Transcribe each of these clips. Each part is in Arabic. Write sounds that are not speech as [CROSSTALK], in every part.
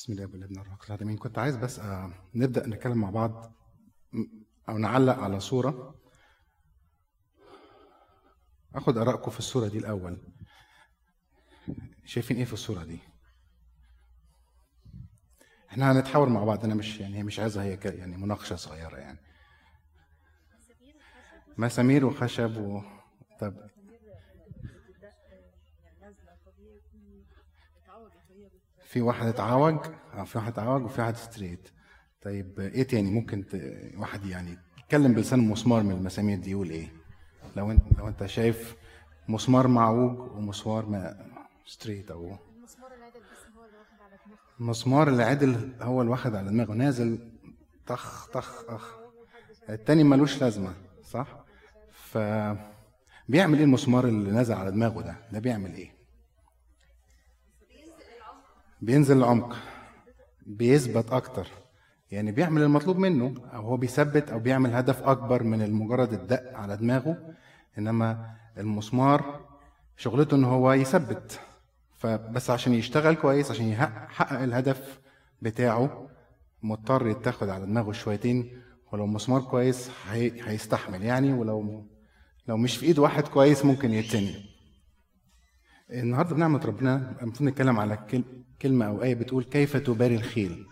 بسم الله والابن القدس العالمين. كنت عايز بس آه، نبدأ نتكلم مع بعض أو نعلق على صورة. أخد آرائكم في الصورة دي الأول. شايفين إيه في الصورة دي؟ إحنا هنتحاور مع بعض. أنا مش يعني مش عايزة هي يعني مناقشة صغيرة يعني. مسامير وخشب و... طب في واحد اتعوج آه في واحد اتعوج وفي واحد straight طيب إيه تاني؟ ممكن ت... واحد يعني يتكلم بلسان مسمار من المسامير دي يقول إيه؟ لو انت لو أنت شايف مسمار معوج ومسمار ما straight أو المسمار العدل بس هو اللي واخد على دماغه. المسمار اللي عدل هو اللي واخد على دماغه. نازل طخ طخ اخ التاني ملوش لازمة صح؟ ف بيعمل إيه المسمار اللي نازل على دماغه ده؟ ده بيعمل إيه؟ بينزل العمق بيثبت أكتر. يعني بيعمل المطلوب منه أو هو بيثبت أو بيعمل هدف أكبر من مجرد الدق على دماغه. إنما المسمار شغلته إن هو يثبت. فبس عشان يشتغل كويس عشان يحقق الهدف بتاعه مضطر يتاخد على دماغه شويتين. ولو مسمار كويس هي... هيستحمل يعني. ولو لو مش في إيد واحد كويس ممكن يتني. النهارده بنعمة ربنا المفروض نتكلم على كلمة أو آية بتقول كيف تباري الخيل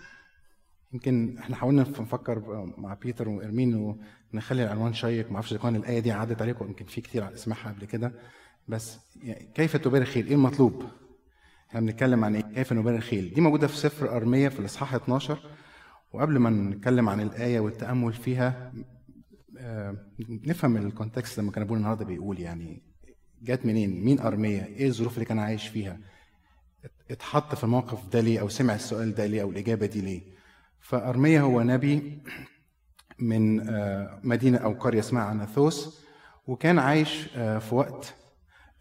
يمكن إحنا حاولنا نفكر مع بيتر وإرمين ونخلي العنوان شيق ما أعرفش إذا كان الآية دي عدت عليكم يمكن في كتير سمعها قبل كده بس يعني كيف تباري الخيل إيه المطلوب؟ إحنا بنتكلم عن إيه؟ كيف نباري الخيل؟ دي موجودة في سفر أرمية في الإصحاح 12 وقبل ما نتكلم عن الآية والتأمل فيها آه، نفهم الكونتكست لما كان أبونا النهارده بيقول يعني جت منين؟ مين أرمية؟ إيه الظروف اللي كان عايش فيها؟ اتحط في الموقف ده ليه أو سمع السؤال ده ليه أو الإجابة دي ليه. فأرميا هو نبي من آه، مدينة أو قرية اسمها أناثوس وكان عايش آه، في وقت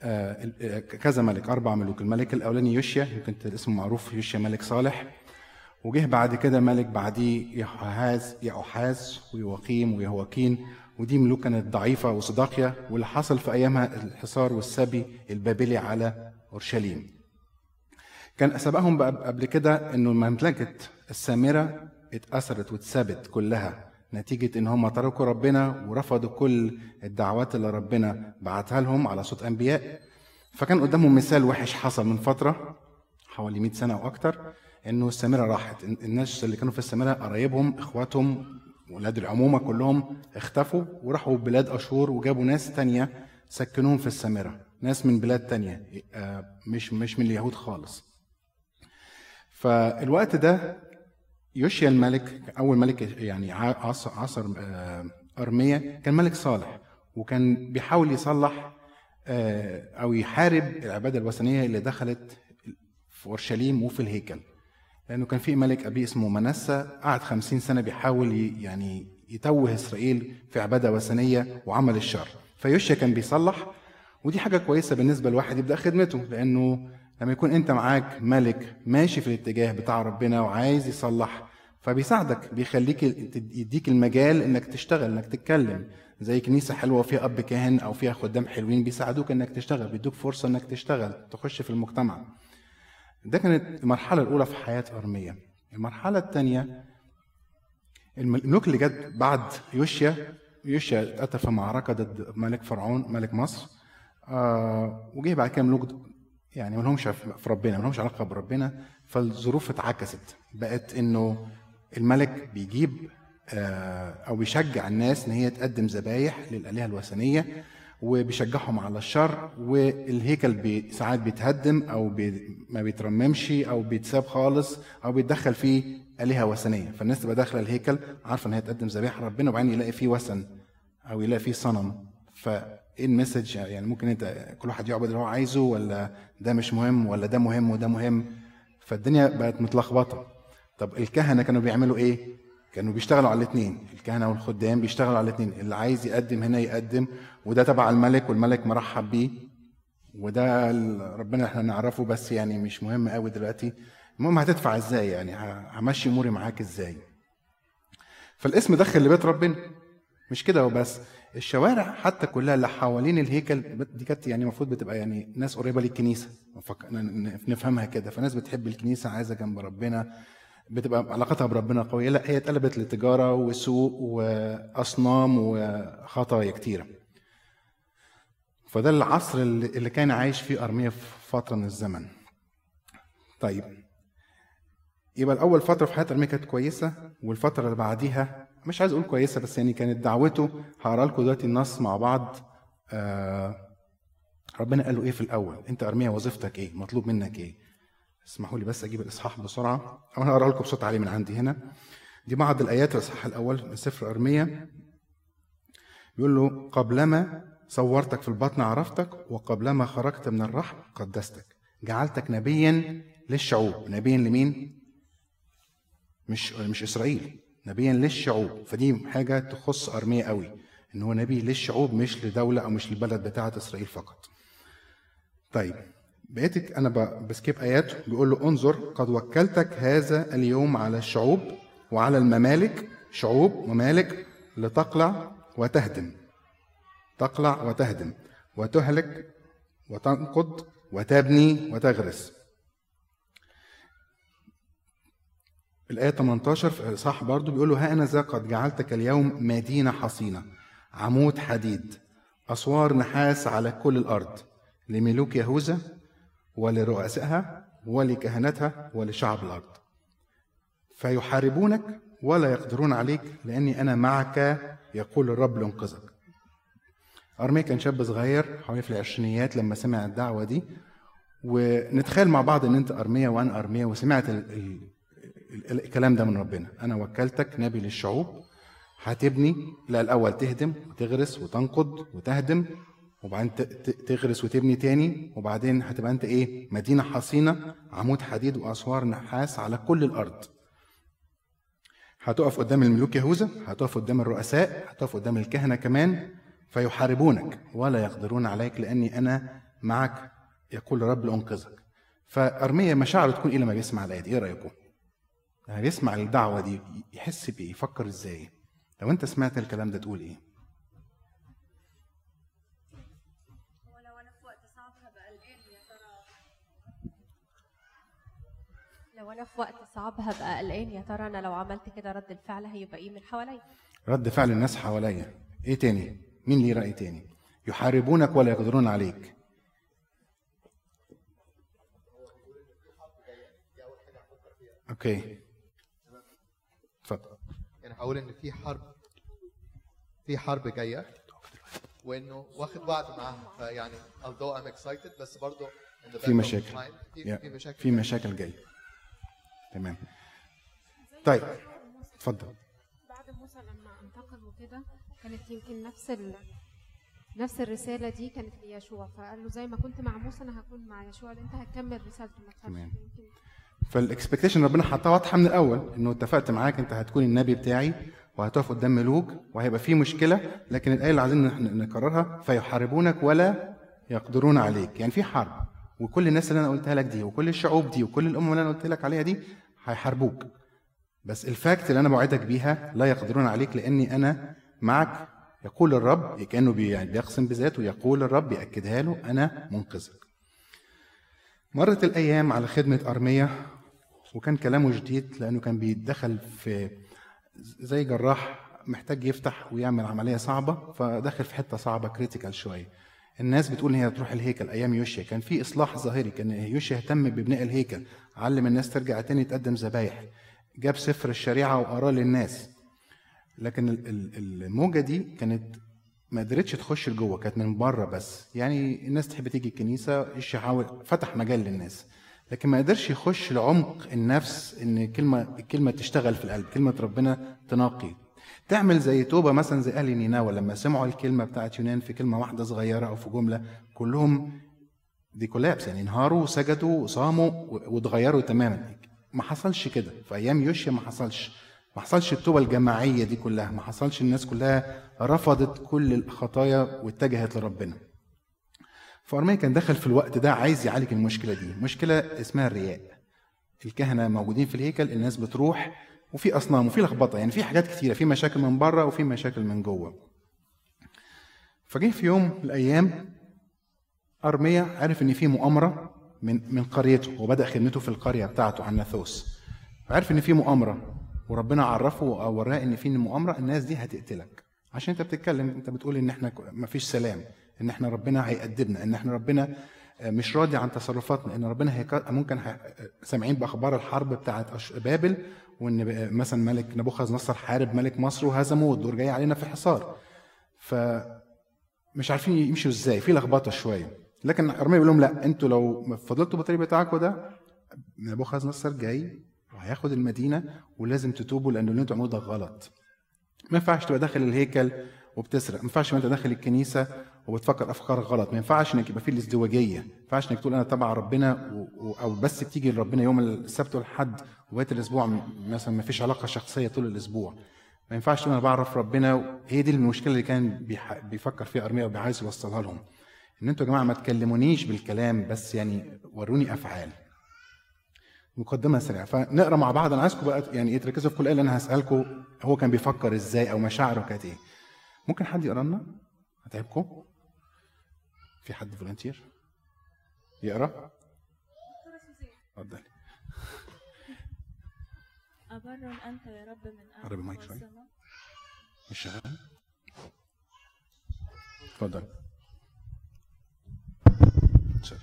آه، كذا ملك أربع ملوك الملك الأولاني يوشيا يمكن اسمه معروف يوشيا ملك صالح وجه بعد كده ملك بعديه يحاز يأحاز ويواقيم ويهوكين ودي ملوك كانت ضعيفة وصداقية واللي حصل في أيامها الحصار والسبي البابلي على أورشليم. كان سبقهم قبل كده إنه مملكه السامرة اتأثرت واتثبت كلها نتيجة إن هم تركوا ربنا ورفضوا كل الدعوات اللي ربنا بعتها لهم على صوت أنبياء. فكان قدامهم مثال وحش حصل من فترة حوالي 100 سنة أو أكتر إنه السامرة راحت. الناس اللي كانوا في السامرة قرايبهم إخواتهم ولاد العمومة كلهم اختفوا وراحوا بلاد أشور وجابوا ناس تانية سكنوهم في السامرة. ناس من بلاد تانية آه، مش مش من اليهود خالص. فالوقت ده يوشيا الملك أول ملك يعني عصر, عصر آه، أرميا كان ملك صالح وكان بيحاول يصلح آه، أو يحارب العبادة الوثنية اللي دخلت في أورشليم وفي الهيكل. لأنه كان في ملك ابي اسمه منسى قعد خمسين سنة بيحاول يعني يتوه إسرائيل في عبادة وثنية وعمل الشر. فيوشيا كان بيصلح ودي حاجة كويسة بالنسبة لواحد يبدأ خدمته لأنه لما يكون أنت معاك ملك ماشي في الاتجاه بتاع ربنا وعايز يصلح فبيساعدك بيخليك يديك المجال إنك تشتغل إنك تتكلم. زي كنيسة حلوة وفيها أب كاهن أو فيها خدام حلوين بيساعدوك إنك تشتغل بيدوك فرصة إنك تشتغل تخش في المجتمع. ده كانت المرحلة الأولى في حياة ارميا المرحلة الثانية الملوك اللي جت بعد يوشيا يوشيا اتى في معركة ضد ملك فرعون ملك مصر آه وجه بعد كده ملوك يعني ما لهمش في ربنا ما لهمش علاقة بربنا فالظروف اتعكست. بقت إنه الملك بيجيب آه أو بيشجع الناس إن هي تقدم ذبايح للآلهة الوثنية وبيشجعهم على الشر والهيكل بي ساعات بيتهدم أو بي ما بيترممش أو بيتساب خالص أو بيتدخل فيه آلهة وثنية. فالناس تبقى داخلة الهيكل عارفة إن هي تقدم ذبائح ربنا وبعدين يلاقي فيه وثن أو يلاقي فيه صنم. فايه المسج يعني ممكن أنت كل واحد يعبد اللي هو عايزه ولا ده مش مهم ولا ده مهم وده مهم؟ فالدنيا بقت متلخبطة. طب الكهنة كانوا بيعملوا إيه؟ كانوا بيشتغلوا على الاثنين الكهنة والخدام بيشتغلوا على الاثنين اللي عايز يقدم هنا يقدم وده تبع الملك والملك مرحب بيه. وده ربنا إحنا نعرفه بس يعني مش مهم قوي دلوقتي. المهم هتدفع إزاي يعني؟ همشي أموري معاك إزاي؟ فالاسم دخل لبيت ربنا. مش كده وبس الشوارع حتى كلها اللي حوالين الهيكل دي كانت يعني المفروض بتبقى يعني ناس قريبة للكنيسة. نفهمها كده. فناس بتحب الكنيسة عايزة جنب ربنا. بتبقى علاقتها بربنا قوية. لا هي اتقلبت لتجاره وسوق وأصنام وخطايا كتيرة. فده العصر اللي كان عايش فيه أرميا في فترة من الزمن. طيب يبقى الأول فترة في حياة أرميا كانت كويسة والفترة اللي بعديها مش عايز أقول كويسة بس يعني كانت دعوته هقرأ لكم دلوقتي النص مع بعض آه ربنا قال له إيه في الأول؟ أنت ارميا وظيفتك إيه؟ مطلوب منك إيه؟ اسمحوا لي بس أجيب الإصحاح بسرعة. أو أنا هقرأ لكم بصوت عالي من عندي هنا. دي بعض الآيات الإصحاح الأول من سفر ارميا بيقول له قبلما صورتك في البطن عرفتك وقبلما خرجت من الرحم قدستك. جعلتك نبيا للشعوب. نبيا لمين؟ مش مش إسرائيل. نبيا للشعوب فدي حاجة تخص ارميا قوي إن هو نبي للشعوب مش لدولة أو مش للبلد بتاعة إسرائيل فقط. طيب بقيتك أنا بسكيب آيات بيقول له انظر قد وكلتك هذا اليوم على الشعوب وعلى الممالك شعوب ممالك لتقلع وتهدم. تقلع وتهدم وتهلك وتنقض وتبني وتغرس. الآية 18 في صح برضو بيقول له ها أنا قد جعلتك اليوم مدينة حصينة عمود حديد أسوار نحاس على كل الأرض لملوك يهوذا ولرؤسائها ولكهنتها ولشعب الأرض. فيحاربونك ولا يقدرون عليك لأني أنا معك يقول الرب لأنقذك. أرميا كان شاب صغير حوالي في العشرينيات لما سمع الدعوة دي. ونتخيل مع بعض إن أنت ارميا وأنا ارميا وسمعت الكلام ده من ربنا. أنا وكلتك نبي للشعوب. هتبني لا الأول تهدم وتغرس وتنقض وتهدم وبعدين تغرس وتبني تاني وبعدين هتبقى أنت إيه؟ مدينة حصينة عمود حديد واسوار نحاس على كل الأرض. هتقف قدام الملوك يهوذا هتقف قدام الرؤساء هتقف قدام الكهنة كمان فيحاربونك ولا يقدرون عليك لأني أنا معك يقول الرب لانقذك فارميا مشاعره تكون إيه لما بيسمع الآية دي. إيه رأيكم؟ لما بيسمع الدعوة دي يحس بايه يفكر إزاي؟ لو أنت سمعت الكلام ده تقول ترى لو أنا في وقت صعب هبقى قلقان يا ترى أنا لو عملت كده رد الفعل هيبقى إيه من حواليا؟ رد فعل الناس حواليا. إيه تاني؟ مين ليه رأي تاني؟ يحاربونك ولا يقدرون عليك. أوكي. هقول إن في حرب في حرب جاية وإنه واخد وعد معاها فيعني although I'm excited بس برضه في مشاكل. في, في مشاكل في مشاكل جاية. تمام. طيب. اتفضل. بعد موسى لما انتقل وكده كانت يمكن نفس ال... نفس الرسالة دي كانت ليشوع. فقال له زي ما كنت مع موسى أنا هكون مع يشوع أنت هتكمل رسالته. ما تخافش. فالاكسبكتيشن ربنا حطها واضحة من الأول إنه اتفقت معاك أنت هتكون النبي بتاعي وهتقف قدام ملوك وهيبقى في مشكلة لكن الآية اللي عايزين نكررها فيحاربونك ولا يقدرون عليك. يعني في حرب وكل الناس اللي أنا قلتها لك دي وكل الشعوب دي وكل الأمم اللي أنا قلت لك عليها دي هيحاربوك. بس الفاكت اللي أنا بوعدك بيها لا يقدرون عليك لأني أنا معك. يقول الرب كأنه يعني بيقسم بذاته يقول الرب يأكدها له أنا منقذك. مرت الأيام على خدمة ارميا وكان كلامه جديد لأنه كان بيتدخل في زي جراح محتاج يفتح ويعمل عملية صعبة فدخل في حتة صعبة كريتيكال شوية. الناس بتقول إن هي تروح الهيكل أيام يوشيا. كان في إصلاح ظاهري كان يوشيا اهتم ببناء الهيكل علم الناس ترجع تاني تقدم ذبايح جاب سفر الشريعة وقراه للناس. لكن ال- ال- الموجة دي كانت ما قدرتش تخش لجوه كانت من بره بس. يعني الناس تحب تيجي الكنيسة يحاول فتح مجال للناس. لكن ما قدرش يخش لعمق النفس إن كلمه الكلمة تشتغل في القلب كلمة ربنا تنقي تعمل زي توبة مثلا زي أهل نينوى لما سمعوا الكلمة بتاعت يونان في كلمة واحدة صغيرة أو في جملة كلهم دي كولابس يعني انهاروا وسجدوا وصاموا واتغيروا تماما. ما حصلش كده. في أيام يوشيا ما حصلش. ما حصلش التوبة الجماعية دي كلها. ما حصلش الناس كلها رفضت كل الخطايا واتجهت لربنا. فأرميا كان دخل في الوقت ده عايز يعالج المشكلة دي. مشكلة اسمها الرياء. الكهنة موجودين في الهيكل الناس بتروح وفي أصنام وفي لخبطة يعني في حاجات كتيرة في مشاكل من بره وفي مشاكل من جوه. فجه في يوم من الأيام أرميا عرف إن في مؤامرة من من قريته وبدأ خدمته في القرية بتاعته عناثوس عارف إن في مؤامرة وربنا عرفه أو وراه إن في مؤامرة الناس دي هتقتلك. عشان أنت بتتكلم أنت بتقول إن إحنا مفيش سلام. إن إحنا ربنا هيأدبنا إن إحنا ربنا مش راضي عن تصرفاتنا إن ربنا هيك... ممكن هي... سامعين بأخبار الحرب بتاعت بابل وإن ب- مثلا ملك نبوخذ نصر حارب ملك مصر وهزموه والدور جاي علينا في حصار. ف مش عارفين يمشوا إزاي في لخبطة شوية. لكن ارميا بيقول لهم لا أنتوا لو فضلتوا بالطريق بتاعكم ده نبوخذ نصر جاي وهياخد المدينة ولازم تتوبوا لأن اللي أنتوا عملوه ده غلط. ما ينفعش تبقى داخل الهيكل وبتسرق ما ينفعش انت داخل الكنيسة وبتفكر افكار غلط. ما ينفعش إنك يبقى في الازدواجية. ما ينفعش إنك تقول أنا تبع ربنا و... أو بس بتيجي لربنا يوم السبت والحد وبقيه الأسبوع مثلا ما فيش علاقة شخصية طول الأسبوع. ما ينفعش تقول أنا بعرف ربنا. هي دي المشكلة اللي كان بيح... بيفكر فيها أرميا وعايز يوصلها لهم. إن أنتوا يا جماعة ما تكلمونيش بالكلام بس يعني وروني أفعال. مقدمة سريعة. فنقرأ مع بعض. أنا عايزكم بقى يعني إيه تركزوا في كل آية اللي أنا هسألكم. هو كان بيفكر إزاي أو مشاعره كانت إيه. ممكن حد يقرأ لنا؟ هتعبكم؟ في حد volunteer يقرأ؟ اتفضل أبر أنت يا رب من قرب المايك شوية. مش شغال؟ اتفضل. sorry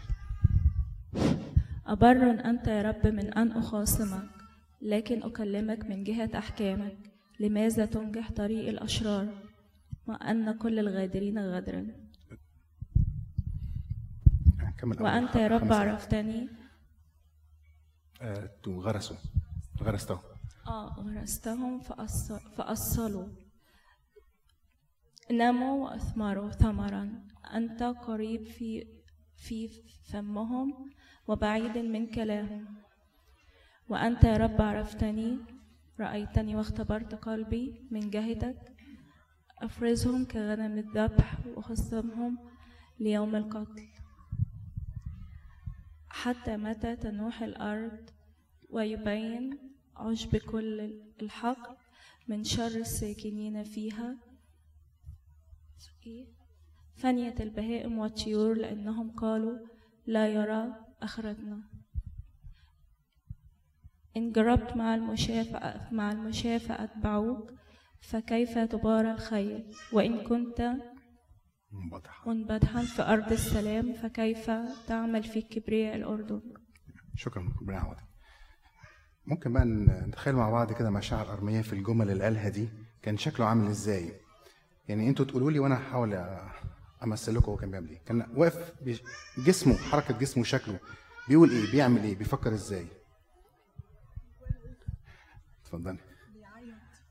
أبر أنت يا رب من أن أخاصمك لكن أكلمك من جهة أحكامك. لماذا تنجح طريق الأشرار؟ وأن كل الغادرين غدرا كمل وأنت يا رب. عرفتني. آه، غرسوا. غرستوا آه غرستهم فأص... فأصلوا. نموا وأثمروا ثمرا. أنت قريب في في فمهم وبعيد من كلاهم. وأنت يا رب عرفتني. رأيتني واختبرت قلبي من جهتك أفرزهم كغنم الذبح وخصمهم ليوم القتل. حتى متى تنوح الأرض ويبين عشب كل الحق من شر الساكنين فيها؟ فنية البهائم والطيور لأنهم قالوا لا يرى آخرتنا. إن جربت مع المشاة مع المشاة فأتبعوك فكيف تبارى الخيل وإن كنت منبطح منبدحا في أرض السلام فكيف تعمل في كبرياء الأردن؟ شكرا ربنا يعوضك ممكن بقى نتخيل مع بعض كده مشاعر أرمية في الجمل اللي قالها دي؟ كان شكله عامل إزاي؟ يعني أنتوا تقولوا لي وأنا هحاول امثل لكم هو كان بيعمل إيه. كان واقف جسمه حركة جسمه وشكله بيقول إيه؟ بيعمل إيه؟ بيفكر إزاي؟ اتفضلي.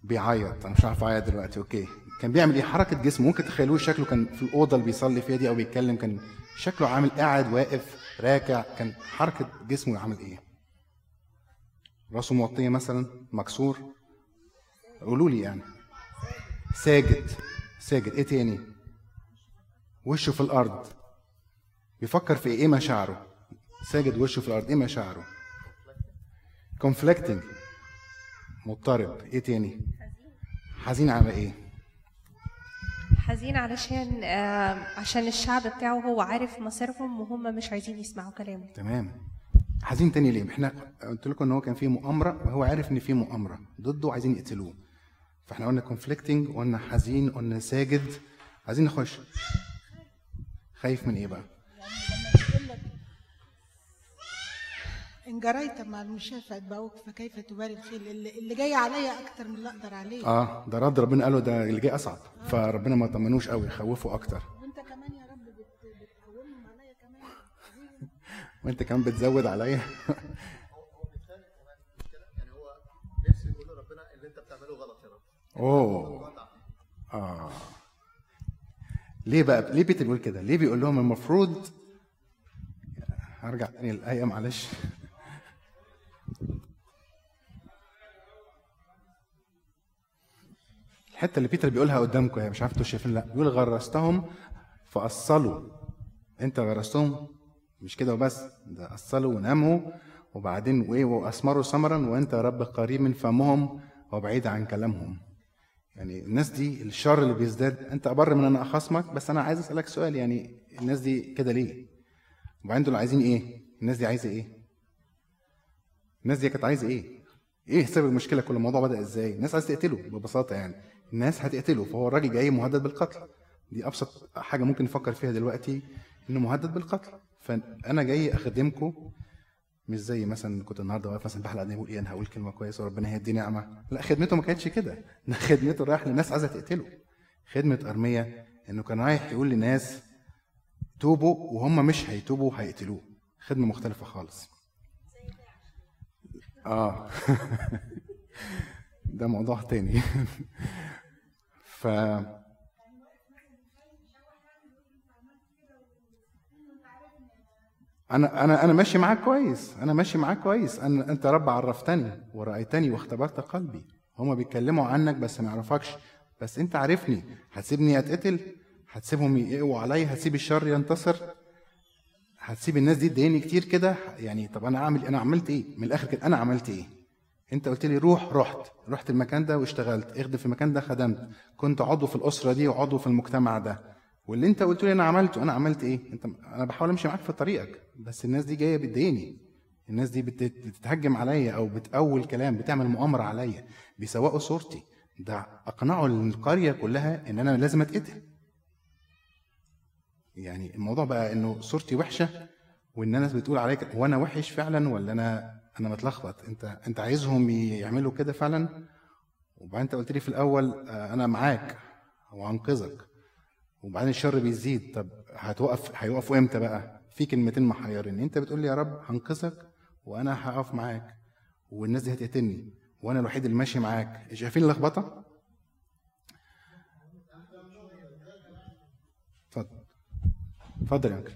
بيعيط. أنا مش عارف أعيط دلوقتي أوكي. كان بيعمل إيه؟ حركة جسمه ممكن تخيلوه شكله كان في الأوضة اللي بيصلي فيها دي أو بيتكلم. كان شكله عامل قاعد واقف راكع. كان حركة جسمه عامل إيه؟ راسه موطية مثلا مكسور. قولوا لي يعني. ساجد. ساجد. إيه تاني؟ وشه في الأرض. بيفكر في إيه؟ إيه مشاعره؟ ساجد وشه في الأرض. إيه مشاعره؟ Conflicting. مضطرب. إيه تاني؟ حزين. على إيه؟ حزين علشان عشان الشعب بتاعه هو عارف مصيرهم وهم مش عايزين يسمعوا كلامه. تمام. حزين تاني ليه؟ إحنا قلت لكم إن هو كان في مؤامرة وهو عارف إن في مؤامرة ضده وعايزين يقتلوه. فإحنا قلنا conflicting قلنا حزين قلنا ساجد. عايزين نخش. خايف من إيه بقى؟ إن جريت مع المشاة فأتبعوك فكيف تباري الخيل اللي, اللي جاي عليا أكتر من اللي أقدر عليه. آه ده رد ربنا قاله ده اللي جاي أصعب. فربنا ما طمنوش قوي خوفه أكتر. وأنت كمان يا رب بت- بتقومهم عليا كمان. [LAUGHS] وأنت كمان بتزود عليا. يعني هو نفسه يقول لربنا اللي انت بتعمله غلط يا رب أوه. آه. ليه بقى؟ ليه بيتر بيقول كده؟ ليه بيقول لهم المفروض هرجع تاني للآية معلش. الحتة اللي بيتر بيقولها قدامكم هي مش عارف أنتوا شايفين لأ بيقول غرستهم فأصلوا انت غرستهم مش كده وبس ده أصلوا وناموا وبعدين وايه وأثمروا ثمرا وأنت يا رب قريب من فمهم وبعيد عن كلامهم يعني الناس دي الشر اللي بيزداد أنت أبر من أن أخاصمك بس أنا عايز أسألك سؤال يعني الناس دي كده ليه؟ وبعدين دول عايزين إيه؟ الناس دي عايزة إيه؟ الناس دي كانت عايزة إيه؟ إيه سبب المشكلة كل الموضوع بدأ إزاي الناس عايزة تقتله ببساطة يعني الناس هتقتله فهو الراجل جاي مهدد بالقتل. دي أبسط حاجة ممكن نفكر فيها دلوقتي إنه مهدد بالقتل. فأنا جاي أخدمكم مش زي مثلا كنت النهارده واقف مثلا بحلق قدامي بقول إيه أنا هقول كلمة كويسة وربنا هيدي نعمة. لا خدمته ما كانتش كده. ده خدمته رايح لناس عايزة تقتله. خدمة أرمية إنه كان رايح يقول لناس توبوا وهم مش هيتوبوا هيقتلوه. خدمة مختلفة خالص. آه. [LAUGHS] ده موضوع تاني. [LAUGHS] ف أنا أنا أنا ماشي معاك كويس. أنا ماشي معاك كويس. أنا أنت رب عرفتني ورأيتني واختبرت قلبي. هما بيتكلموا عنك بس ما يعرفكش. بس أنت عارفني. هتسيبني أتقتل؟ هتسيبهم يقوا عليا؟ هتسيب الشر ينتصر؟ هتسيب الناس دي تضايقني كتير كده؟ يعني طب أنا اعمل أنا عملت إيه؟ من الآخر كده أنا عملت إيه؟ انت قلت لي روح رحت. رحت المكان ده واشتغلت. اخدم في المكان ده خدمت. كنت عضو في الأسرة دي وعضو في المجتمع ده. واللي انت قلت لي أنا عملته. أنا عملت إيه؟ انت أنا بحاول امشي معاك في طريقك. بس الناس دي جاية بتضايقني. الناس دي بت- بتتهجم عليا أو بتأول كلام بتعمل مؤامرة عليا. بيسوقوا صورتي. ده أقنعوا القرية كلها إن أنا لازم أتقتل. يعني الموضوع بقى إنه صورتي وحشة وإن الناس بتقول عليا كده هو أنا وحش فعلا ولا أنا أنا متلخبط. أنت أنت عايزهم يعملوا كده فعلا؟ وبعدين أنت قلت لي في الأول آه، أنا معاك وهنقذك. وبعدين الشر بيزيد. طب هتوقف هيوقفوا إمتى بقى؟ في كلمتين محيرين. أنت بتقول لي يا رب هنقذك وأنا هقف معاك والناس دي هتقتلني وأنا الوحيد اللي ماشي معاك. شايفين اللخبطة؟ اتفضل. اتفضل يا أنكل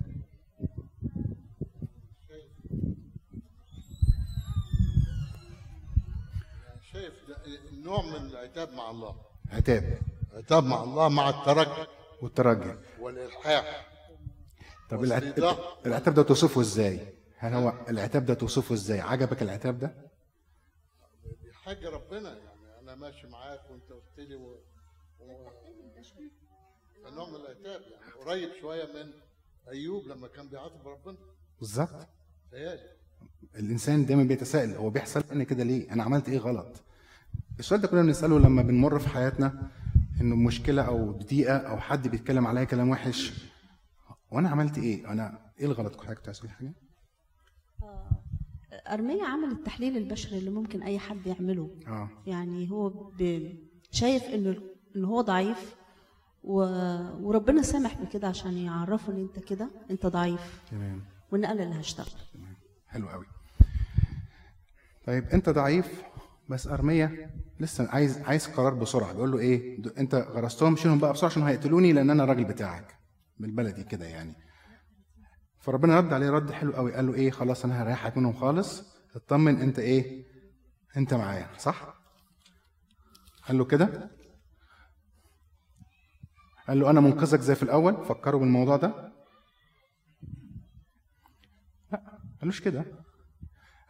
شايف ده نوع من العتاب مع الله. عتاب. عتاب مع الله مع الترجي. والترجي. والإلحاح. طب. العتاب العتاب ده توصفه إزاي؟ هل هو العتاب ده توصفه إزاي؟ عجبك العتاب ده؟ دي حاجة ربنا يعني. أنا ماشي معاك وأنت قلت لي و... و... نوع من العتاب يعني. قريب شوية من أيوب لما كان بيعاتب ربنا. بالظبط. الإنسان دايما بيتساءل هو بيحصل أنا كده ليه؟ أنا عملت إيه غلط؟ السؤال ده كنا بنسأله لما بنمر في حياتنا إنه مشكلة أو ضيقة أو حد بيتكلم عليا كلام وحش وأنا عملت إيه؟ أنا إيه الغلط؟ كنت حضرتك عايز حاجة؟ أرمية عمل التحليل البشري اللي ممكن أي حد يعمله. آه. يعني هو. شايف إنه إن هو ضعيف و... وربنا سامح بكده عشان يعرفه إن أنت كده أنت ضعيف. تمام. وإن أنا اللي هشتغل. حلو قوي طيب أنت ضعيف بس أرمية لسه عايز عايز قرار بسرعة. بيقول له إيه؟ أنت غرستهم شيلهم بقى بسرعة عشان هيقتلوني لأن أنا الراجل بتاعك. بالبلدي كده يعني. فربنا رد عليه رد حلو قوي. قال له إيه؟ خلاص أنا هريحك منهم خالص. اطمن أنت إيه؟ أنت معايا. صح؟ قال له كده؟ قال له أنا منقذك زي في الأول. فكروا بالموضوع ده. قالوش كده.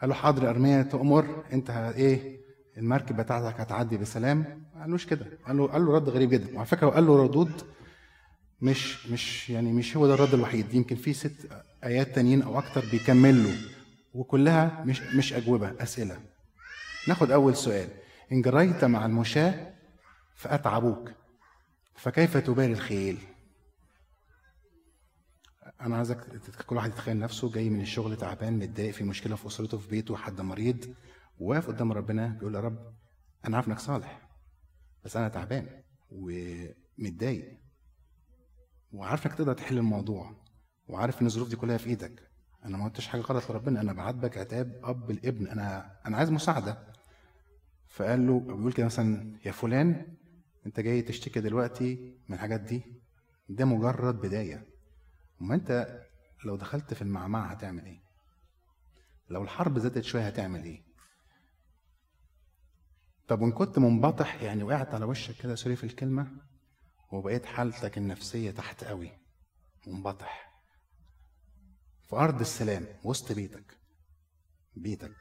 قال له حاضر يا ارميا تؤمر أنت إيه؟ المركب بتاعتك هتعدي بسلام. ما قالوش كده. قال له قال له رد غريب جدا. وعلى فكرة قال له ردود مش مش يعني مش هو ده الرد الوحيد. يمكن في ست آيات تانيين أو أكتر بيكمل له وكلها مش مش أجوبة أسئلة. ناخد أول سؤال. إن جريت مع المشاة فأتعبوك. فكيف تباري الخيل؟ أنا عايزك كل واحد يتخيل نفسه جاي من الشغل تعبان متضايق في مشكلة في أسرته في بيته حد مريض. وواقف قدام ربنا بيقول يا رب أنا عارف إنك صالح بس أنا تعبان ومتضايق وعارف إنك تقدر تحل الموضوع وعارف إن الظروف دي كلها في إيدك. أنا ما قلتش حاجة غلط لربنا أنا بعاتبك عتاب أب الابن أنا أنا عايز مساعدة. فقال له بيقول كده مثلا يا فلان أنت جاي تشتكي دلوقتي من الحاجات دي؟ ده مجرد بداية. وما أنت لو دخلت في المعمعة هتعمل إيه؟ لو الحرب زادت شوية هتعمل إيه؟ طب وإن كنت منبطح يعني وقعت على وشك كده سوري في الكلمة وبقيت حالتك النفسية تحت قوي منبطح. في أرض السلام وسط بيتك بيتك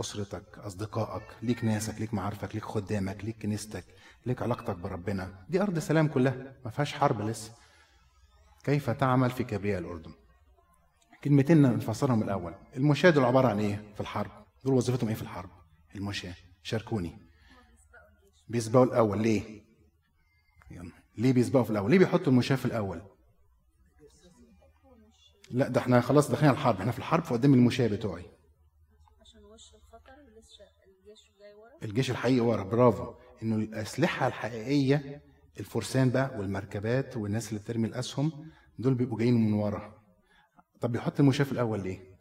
أسرتك أصدقائك ليك ناسك ليك معارفك ليك خدامك ليك كنيستك ليك علاقتك بربنا دي أرض سلام كلها ما فيهاش حرب لسه. كيف تعمل في كبرياء الأردن؟ كلمتين نفسرهم الأول. المشاة دول عبارة عن إيه في الحرب؟ دول وظيفتهم إيه في الحرب؟ المشاة. شاركوني. بيسبقوا الأول. ليه؟ يلا. ليه بيسبقوا في الأول؟ ليه بيحطوا المشاة في الأول؟ لا ده إحنا خلاص داخلين على الحرب. إحنا في الحرب فقدام المشاة بتوعي. عشان وش الخطر؟ لسه الجيش جاي ورا. الجيش الحقيقي ورا. برافو. إنه الأسلحة الحقيقية الفرسان بقى والمركبات والناس اللي بترمي الأسهم دول بيبقوا جايين من ورا. طب بيحط المشاة في الأول ليه؟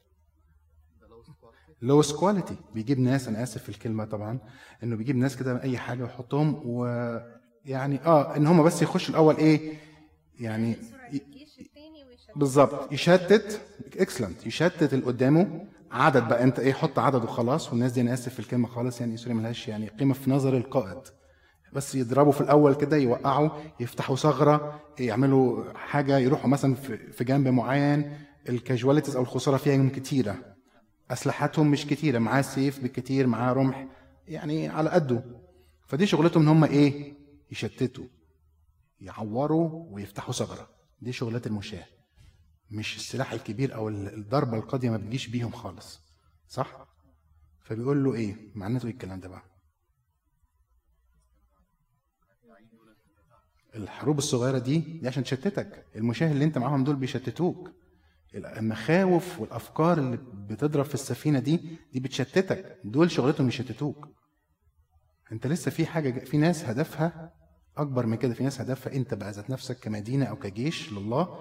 lowest quality بيجيب ناس أنا آسف في الكلمة طبعا إنه بيجيب ناس كده من أي حاجة ويحطهم ويعني آه إن هم بس يخشوا الأول إيه يعني بالظبط. يشتت excellent يشتت اللي قدامه عدد بقى. أنت إيه حط عدد وخلاص. والناس دي أنا آسف في الكلمة خالص يعني sorry ملهاش يعني قيمة في نظر القائد. بس يضربوا في الأول كده يوقعوا يفتحوا ثغرة يعملوا حاجة يروحوا مثلا في في جنب معين. الكاجواليتيز أو الخسارة فيها كتيرة. أسلحتهم مش كتيرة معاه سيف بالكتير معاه رمح يعني على قده. فدي شغلتهم إن هم إيه؟ يشتتوا يعوروا ويفتحوا ثغرة. دي شغلات المشاة. مش السلاح الكبير أو ال- الضربة القاضية ما بتجيش بيهم خالص. صح؟ فبيقول له إيه؟ معناته إيه الكلام ده بقى. الحروب الصغيرة دي دي عشان تشتتك. المشاة اللي أنت معاهم دول بيشتتوك. المخاوف والأفكار اللي بتضرب في السفينة دي دي بتشتتك. دول شغلتهم يشتتوك. انت لسه في حاجة في ناس هدفها أكبر من كده. في ناس هدفها انت بقى ذات نفسك كمدينة أو كجيش لله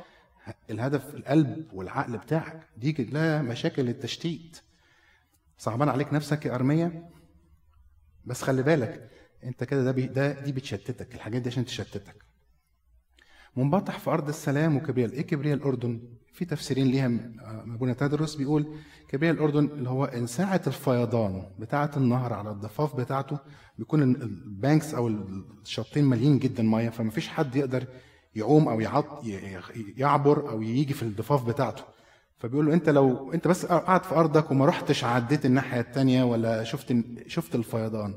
الهدف القلب والعقل بتاعك. دي كلها مشاكل التشتيت صعبان عليك نفسك يا أرمية؟ بس خلي بالك انت كده ده, ده دي بتشتتك. الحاجات دي عشان تشتتك. منبطح في أرض السلام وكبرياء إيه كبرياء الأردن؟ في تفسيرين ليها آه، ابونا تدرس بيقول كبرياء الأردن اللي هو إن ساعة الفيضان بتاعة النهر على الضفاف بتاعته بيكون ال- البانكس أو الشطين مليين جدا مية فما فيش حد يقدر يعوم أو يعط يعبر أو يجي في الضفاف بتاعته. فبيقول له أنت لو أنت بس قاعد في أرضك وما رحتش عديت الناحية الثانية ولا شفت شفت الفيضان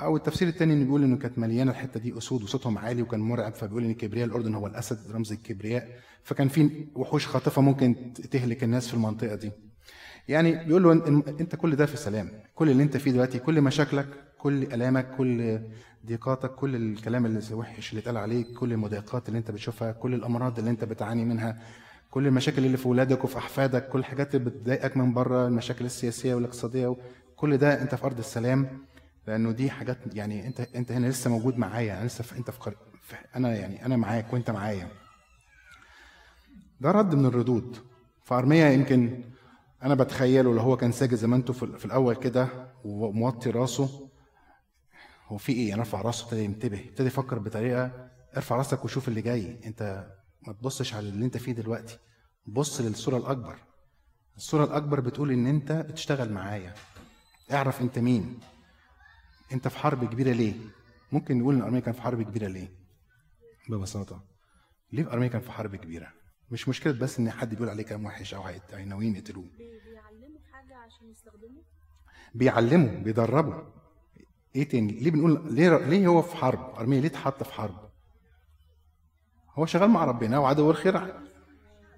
أو التفسير الثاني إنه بيقول إنه كانت مليانة الحتة دي أسود وصوتهم عالي وكان مرعب فبيقول إن كبرياء الأردن هو الأسد رمز الكبرياء. فكان في وحوش خاطفة ممكن تهلك الناس في المنطقة دي. يعني بيقول له أنت كل ده في سلام. كل اللي أنت فيه دلوقتي كل مشاكلك كل ألامك كل ضيقاتك كل الكلام اللي وحش اللي اتقال عليك كل المضايقات اللي أنت بتشوفها كل الأمراض اللي أنت بتعاني منها كل المشاكل اللي في ولادك وفي أحفادك كل الحاجات اللي بتضايقك من بره المشاكل السياسية والاقتصادية كل ده أنت في أرض السلام. لأنه دي حاجات يعني أنت أنت هنا لسه موجود معايا أنا لسه في أنت في, قر... في أنا يعني أنا معاك وأنت معايا. ده رد من الردود. فارميا يمكن أنا بتخيله لو هو كان ساجد زي ما أنتوا في الأول كده وموطي راسه. هو في إيه؟ يعني رفع راسه ابتدى ينتبه ابتدى يفكر بطريقة ارفع راسك وشوف اللي جاي. أنت ما تبصش على اللي أنت فيه دلوقتي. بص للصورة الأكبر. الصورة الأكبر بتقول إن أنت بتشتغل معايا. اعرف أنت مين. انت في حرب كبيرة ليه؟ ممكن نقول إن ارميا كان في حرب كبيرة ليه؟ ببساطة. ليه ارميا كان في حرب كبيرة؟ مش مشكلة بس إن حد بيقول عليه كلام وحش أو ناويين يقتلوه. بيعلموا حاجة عشان يستخدموا؟ بيعلمه بيدربه إيه تاني؟ ليه بنقول ليه ليه هو في حرب؟ ارميا ليه اتحط في حرب؟ هو شغال مع ربنا وعدو الخير.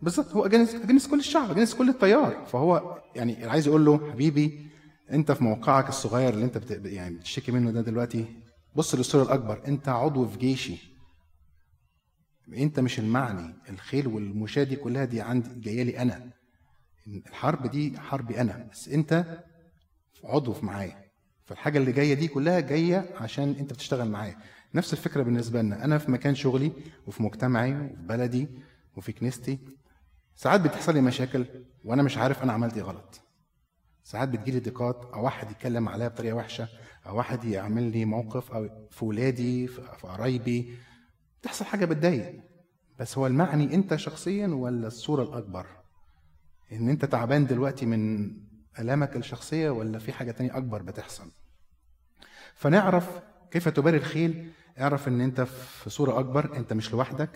بالظبط. هو جنس جنس كل الشعب جنس كل التيار. فهو يعني عايز يقول له حبيبي انت في موقعك الصغير اللي انت بت... يعني بتشتكي منه ده دلوقتي بص للصورة الأكبر. انت عضو في جيشي. انت مش المعني. الخيل والمشاة دي كلها دي عندي جاية لي أنا. الحرب دي حربي أنا. بس انت عضو في معايا. فالحاجة اللي جاية دي كلها جاية عشان انت بتشتغل معايا. نفس الفكرة بالنسبة لنا. أنا في مكان شغلي وفي مجتمعي وفي بلدي وفي كنيستي. ساعات بتحصل لي مشاكل وأنا مش عارف أنا عملت إيه غلط. ساعات بتجيلي ضيقات أو واحد يتكلم عليا بطريقة وحشة أو واحد يعمل لي موقف أو في ولادي في قرايبي تحصل حاجة بتضايق. بس هو المعني أنت شخصيا ولا الصورة الأكبر؟ إن أنت تعبان دلوقتي من ألامك الشخصية ولا في حاجة تانية أكبر بتحصل؟ فنعرف كيف تباري الخيل. اعرف إن أنت في صورة أكبر أنت مش لوحدك.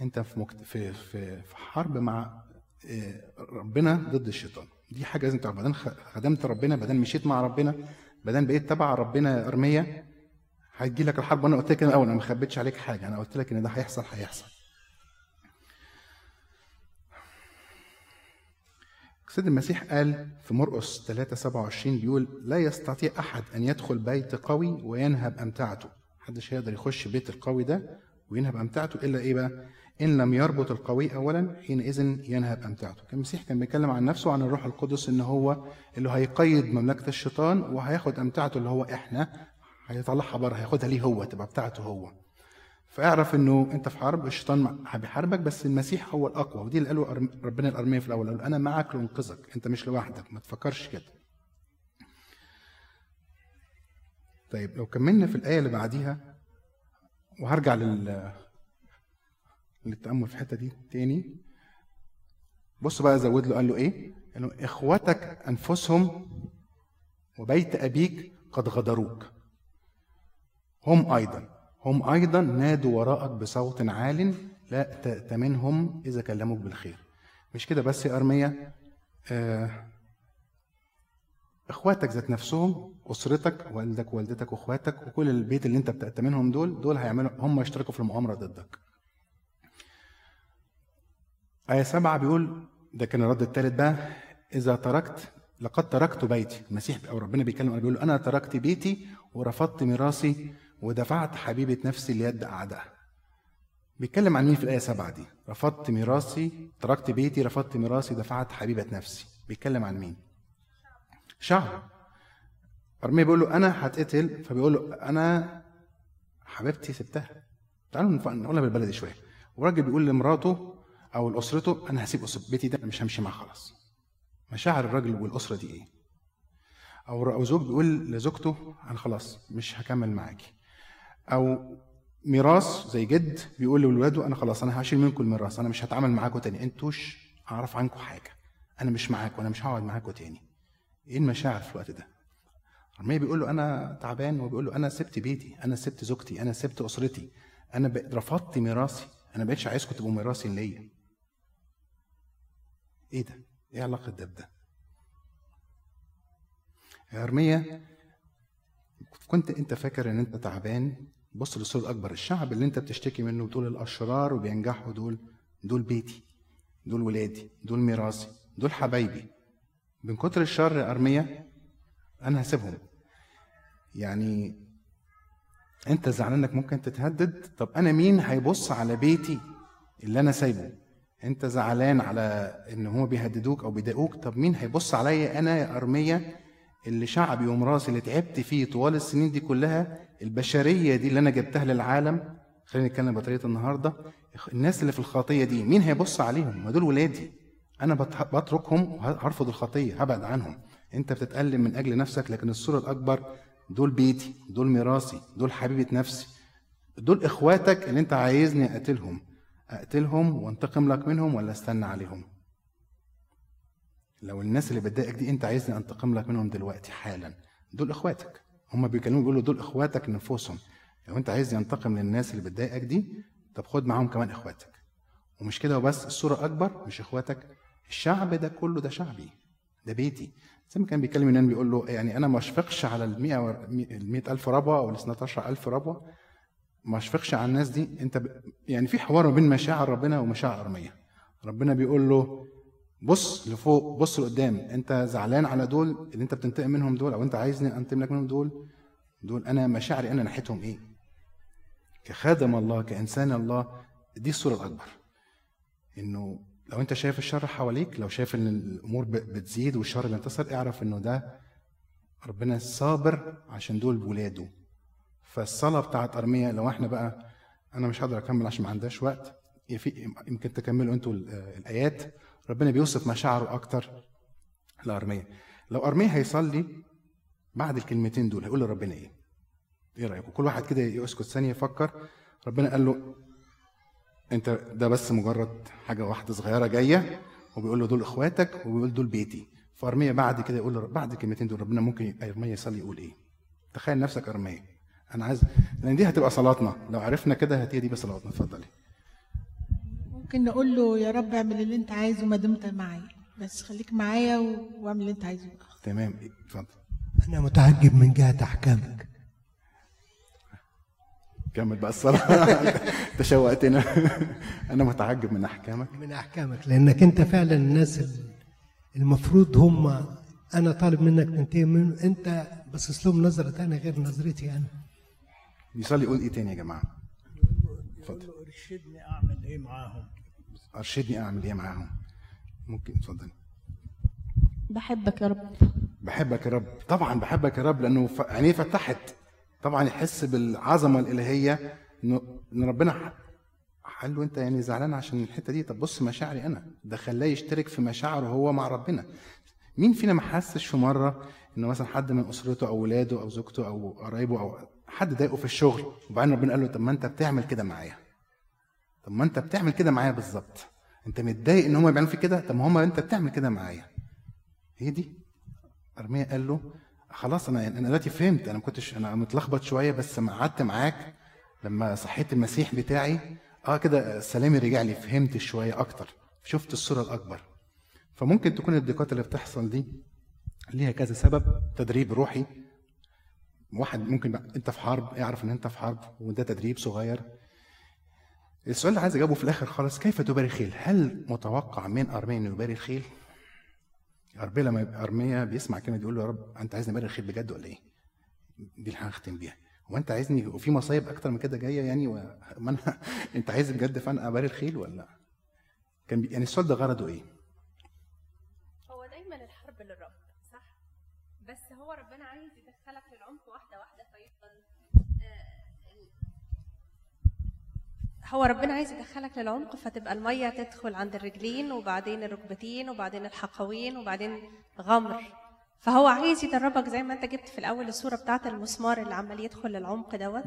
أنت. في في في حرب مع آه، ربنا ضد الشيطان. دي حاجة لازم تعرف خ- خدمت ربنا بعدين مشيت مع ربنا بعدين بقيت تبع ربنا ارمية هتجي لك الحرب. وأنا قلت لك من الأول أنا ما خبيتش عليك حاجة. أنا قلت لك إن ده هيحصل هيحصل. السيد المسيح قال في مرقس 3 27 بيقول لا يستطيع أحد أن يدخل بيت قوي وينهب أمتعته. محدش هيقدر يخش بيت القوي ده وينهب امتعته إلا إيه بقى؟ إن لم يربط القوي اولا حينئذ ينهب امتعته كان المسيح كان بيتكلم عن نفسه عن الروح القدس إن هو اللي هيقيد مملكة الشيطان وهياخد امتعته اللي هو إحنا هيطلعها بره هياخدها ليه هو تبقى بتاعته هو. فاعرف إنه أنت في حرب الشيطان بيحاربك بس المسيح هو الأقوى. ودي اللي قاله ربنا الأرمية في الأول قال أنا معك لأنقذك. أنت مش لوحدك ما تفكرش كده. طيب لو كملنا في الآية اللي بعديها وهرجع لل للتأمل في الحتة دي تاني. بص بقى زود له قال له إيه؟ انه اخوتك أنفسهم وبيت أبيك قد غدروك. هم أيضا هم أيضا نادوا وراءك بصوت عال لا تأت منهم إذا كلموك بالخير. مش كده بس يا ارميا آه إخواتك ذات نفسهم أسرتك والدك ووالدتك وأخواتك وكل البيت اللي أنت بتأت منهم دول دول هيعملوا هم يشتركوا في المؤامرة ضدك. آية سبعة بيقول ده كان الرد الثالث بقى إذا تركت لقد تركت بيتي. المسيح أو ربنا بيتكلم بيقول أنا تركت بيتي ورفضت ميراثي ودفعت حبيبة نفسي ليد أعدائها. بيتكلم عن مين في الآية سبعة دي؟ رفضت ميراثي تركت بيتي رفضت ميراثي دفعت حبيبة نفسي. بيتكلم عن مين؟ شعب. أرميا بيقول له أنا هتقتل فبيقول له أنا حبيبتي سبتها. تعالوا نقولها بالبلدي شوية. وراجل بيقول لمراته أو لأسرته أنا هسيب بيتي ده مش همشي معاه خلاص. مشاعر الراجل والأسرة دي إيه؟ أو أو زوج بيقول لزوجته أنا خلاص مش هكمل معاكي. أو ميراث زي جد بيقول لاولاده أنا خلاص أنا هشيل منكم الميراث أنا مش هتعامل معاكم تاني. انتوش اعرف عنكم حاجة. أنا مش معاكم أنا مش هقعد معاكم تاني. إيه المشاعر في الوقت ده؟ رمية بيقول له أنا تعبان وبيقول له أنا سبت بيتي أنا سبت زوجتي أنا سبت أسرتي أنا رفضت ميراثي أنا ما بقتش عايزكم تبقوا ميراثي ليا. إيه ده؟ إيه علاقة ده بده؟ يا ارميا كنت أنت فاكر إن أنت تعبان؟ بص للصورة الأكبر الشعب اللي أنت بتشتكي منه وتقول الأشرار وبينجحوا دول دول بيتي دول ولادي دول ميراثي دول حبايبي. من كتر الشر يا ارميا أنا هسيبهم. يعني أنت زعلان إنك ممكن تتهدد؟ طب أنا مين هيبص على بيتي اللي أنا سايبه؟ أنت زعلان على إن هم بيهددوك أو بيضايقوك؟ طب مين هيبص عليا أنا يا ارميا اللي شعبي ومراسي اللي تعبت فيه طوال السنين دي كلها؟ البشرية دي اللي أنا جبتها للعالم؟ خلينا نتكلم بطريقة النهارده. الناس اللي في الخطية دي مين هيبص عليهم؟ ما دول ولادي. أنا بت- بتركهم وهرفض الخطية هبعد عنهم. انت بتتألم من أجل نفسك لكن الصورة الأكبر دول بيتي دول ميراثي دول حبيبة نفسي. دول إخواتك اللي انت عايزني أقتلهم. أقتلهم وانتقم لك منهم ولا أستنى عليهم؟ لو الناس اللي بتضايقك دي انت عايزني أنتقم لك منهم دلوقتي حالا دول إخواتك. هم بيكلموا بيقولوا دول إخواتك نفوسهم. لو انت عايز ينتقم للناس اللي بتضايقك دي طب خد معاهم كمان إخواتك. ومش كده وبس الصورة اكبر مش إخواتك الشعب ده كله ده شعبي ده بيتي. زي ما كان بيكلم يونان بيقول له يعني أنا ما أشفقش على ال 100 ال 100000 ربوة أو ال 12000 ربوة. ما أشفقش على الناس دي. أنت ب... يعني في حوار ما بين مشاعر ربنا ومشاعر أرمية. ربنا بيقول له بص لفوق بص لقدام. أنت زعلان على دول اللي أنت بتنتقم منهم دول أو أنت عايزني أنتقم لك منهم دول دول أنا مشاعري أنا ناحيتهم إيه؟ كخادم الله كإنسان الله. دي الصورة الأكبر. إنه لو انت شايف الشر حواليك لو شايف ان الأمور بتزيد والشر بينتصر اعرف انه ده ربنا صابر عشان دول ولاده. فالصلاة بتاعت أرميا لو إحنا بقى أنا مش هقدر أكمل عشان ما عندهاش وقت. في يمكن تكملوا أنتوا ال- الآيات. ربنا بيوصف مشاعره أكتر لأرميا. لو أرميا هيصلي بعد الكلمتين دول هيقول لربنا إيه؟ إيه رأيكم؟ كل واحد كده يسكت ثانية يفكر. ربنا قال له انت ده بس مجرد حاجة واحدة صغيرة جاية وبيقول له دول إخواتك وبيقول دول بيتي. فارميا بعد كده يقول له بعد الكلمتين دول ربنا ممكن ارميا يصلي يقول إيه؟ تخيل نفسك ارميا أنا عايز لأن دي هتبقى صلاتنا. لو عرفنا كده هتيجي دي بصلاتنا. اتفضلي. ممكن نقول له يا رب اعمل اللي انت عايزه ما دمت معايا. بس خليك معايا واعمل اللي انت عايزه. تمام. اتفضل. أنا متعجب من جهة أحكامك. كمل بقى الصلاه [LAUGHS] أنت شوقتنا [LAUGHS] أنا متعجب من أحكامك. من أحكامك لأنك أنت فعلا الناس ال- المفروض هم أنا طالب منك تنتهي منه أنت باصص لهم نظرة تانية غير نظرتي أنا. يصلي يقول إيه تاني يا جماعة؟ اتفضل. أرشدني أعمل إيه معاهم؟ أرشدني أعمل إيه معاهم؟ ممكن اتفضل. بحبك يا رب. بحبك يا رب. طبعا بحبك يا رب لأنه عينيه فتحت. طبعا يحس بالعظمة الإلهية إن ربنا ح- قال له أنت يعني زعلان عشان الحتة دي؟ طب بص مشاعري أنا. ده خلاه يشترك في مشاعره هو مع ربنا. مين فينا ما حسش في مرة انه مثلا حد من أسرته أو ولاده أو زوجته أو قرايبه أو حد ضايقه في الشغل وبعدين ربنا قال له طب ما أنت بتعمل كده معايا. طب ما أنت بتعمل كده معايا بالظبط. أنت متضايق إن هم بيعملوا فيك كده؟ طب ما هم أنت بتعمل كده معايا. هي دي. ارميا قال له خلاص أنا أنا دلوقتي فهمت. أنا ما كنتش أنا متلخبط شوية بس لما قعدت معاك لما صحيت المسيح بتاعي آه كده سلامي رجع لي فهمت شوية أكتر. شفت الصورة الأكبر. فممكن تكون الضيقات اللي بتحصل دي ليها كذا سبب. تدريب روحي. واحد ممكن أنت في حرب اعرف إن أنت في حرب وده تدريب صغير. السؤال اللي عايز أجاوبه في الآخر خالص كيف تباري الخيل؟ هل متوقع من ارميا انه يباري الخيل؟ ارميا لما يبقى ارميا بيسمع كلمة يقول له يا رب أنت عايزني اباري الخيل بجد ولا إيه؟ دي اللي هختم بيها هو أنت عايزني وفي مصايب أكتر من كده جاية يعني [LAUGHS] أنا أنت عايز بجد فانا اباري الخيل ولا لا؟ كان بي... يعني السؤال ده غرضه إيه؟ هو دايما الحرب للرب صح بس هو ربنا عايز يدخلك للعمق واحدة واحدة فيفضل آه، ال- هو ربنا عايز يدخلك للعمق فتبقى المية تدخل عند الرجلين وبعدين الركبتين وبعدين الحقوين وبعدين غمر فهو عايز يدربك زي ما انت جبت في الأول الصورة بتاعت المسمار اللي عمال يدخل للعمق دوت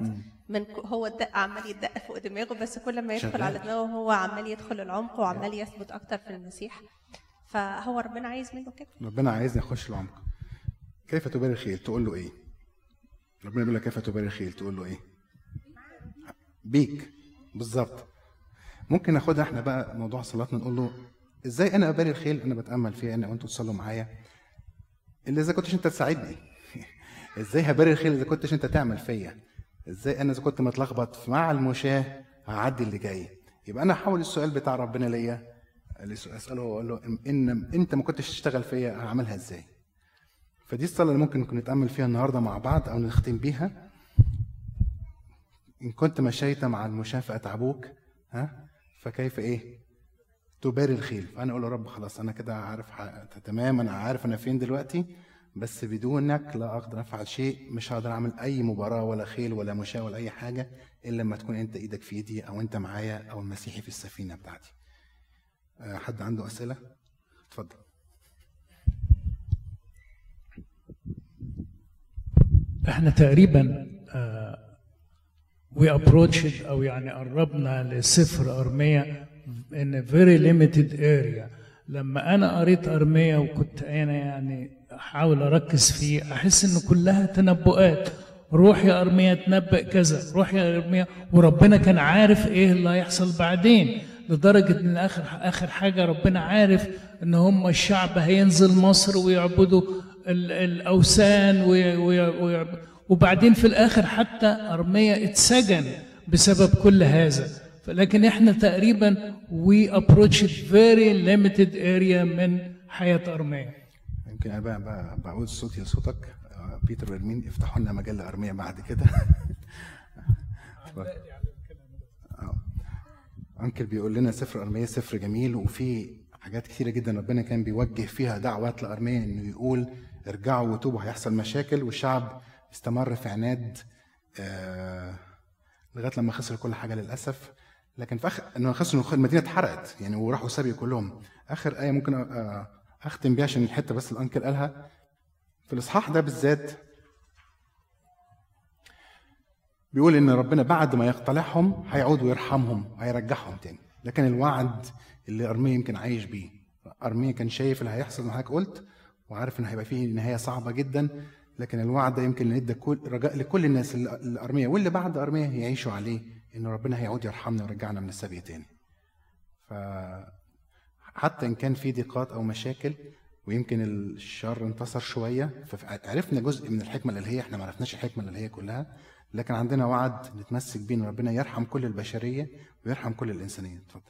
من هو الدق عمال يدق فوق دماغه بس كل ما يدخل. على دماغه هو عمال يدخل العمق وعمال يثبت أكتر في المسيح فهو ربنا عايز منه كده ربنا عايزني أخش العمق كيف تباري الخيل؟ تقول له إيه؟ ربنا بيقول لك كيف تباري الخيل؟ تقول له إيه؟ بيك بالظبط. ممكن ناخدها إحنا بقى موضوع صلاتنا نقول له إزاي أنا اباري الخيل أنا بتأمل فيها أنا وانتوا تصلوا معايا؟ اللي إذا كنتش انت تساعدني. [LAUGHS] إزاي هباري الخيل إذا كنتش انت تعمل فيا؟ إزاي أنا إذا كنت متلخبط مع المشاة هعدي اللي جاي؟ يبقى أنا هحاول السؤال بتاع ربنا ليا. أسأله وأقول له إن أنت ما كنتش تشتغل فيا هعملها إزاي؟ فدي الصلاة اللي ممكن نكون نتأمل فيها النهارده مع بعض أو نختم بيها. إن كنت مشيت مع المشاه فاتعبوك ها؟ فكيف إيه؟ تباري الخيل. فأنا أقول له رب خلاص أنا كده عارف تمام أنا عارف أنا فين دلوقتي بس بدونك لا أقدر أفعل شيء مش هقدر أعمل أي مباراة ولا خيل ولا مشاة ولا أي حاجة إلا لما تكون أنت إيدك في ايدي أو أنت معايا أو المسيحي في السفينة بتاعتي. آه، حد عنده أسئلة؟ اتفضل. إحنا تقريبا وي ابروتش أو يعني قربنا لسفر ارميا in very limited area لما أنا قريت ارميا وكنت أنا يعني أحاول أركز فيه أحس إن كلها تنبؤات. روح يا ارميا تنبأ كذا. روح يا ارميا وربنا كان عارف إيه اللي هيحصل بعدين. لدرجة إن آخر آخر حاجة ربنا عارف إن هم الشعب هينزل مصر ويعبدوا ال- الأوثان وي- وي- ويعب- وبعدين في الآخر حتى ارميا اتسجن بسبب كل هذا لكن إحنا تقريبا we approach very limited area من حياة ارميا يمكن أنا بقى, بعود صوتي لصوتك آه، بيتر ويرمين افتحوا لنا مجله أرمية بعد كده. [LAUGHS] آه. uncle بيقول لنا سفر أرمية سفر جميل وفي حاجات كثيره جدا ربنا كان بيوجه فيها دعوات لأرمية إنه يقول ارجعوا وتوبوا هيحصل مشاكل والشعب استمر في عناد آه لغاية لما خسر كل حاجة للأسف. لكن في اخر إنه خسروا المدينة اتحرقت يعني وراحوا سبي كلهم. آخر آية ممكن آه، أختم بيها عشان الحتة بس الانكل قالها. في الإصحاح ده بالذات بيقول إن ربنا بعد ما يقتلعهم هيعود ويرحمهم هيرجعهم تاني. ده كان الوعد اللي أرميا يمكن عايش بيه. أرميا كان شايف اللي هيحصل زي ما حضرتك قلت وعارف إن هيبقى فيه نهاية صعبة جدا. لكن الوعد ده يمكن ندى كل رجاء لكل الناس اللي اللي ارميا واللي بعد ارميا يعيشوا عليه. إن ربنا هيعود يرحمنا ويرجعنا من السبي تاني. ف حتى إن كان في ضيقات أو مشاكل ويمكن الشر انتصر شوية فعرفنا جزء من الحكمة الالهيه إحنا ما عرفناش الحكمة الالهيه كلها. لكن عندنا وعد نتمسك بيه إن ربنا يرحم كل البشرية ويرحم كل الإنسانية. اتفضل.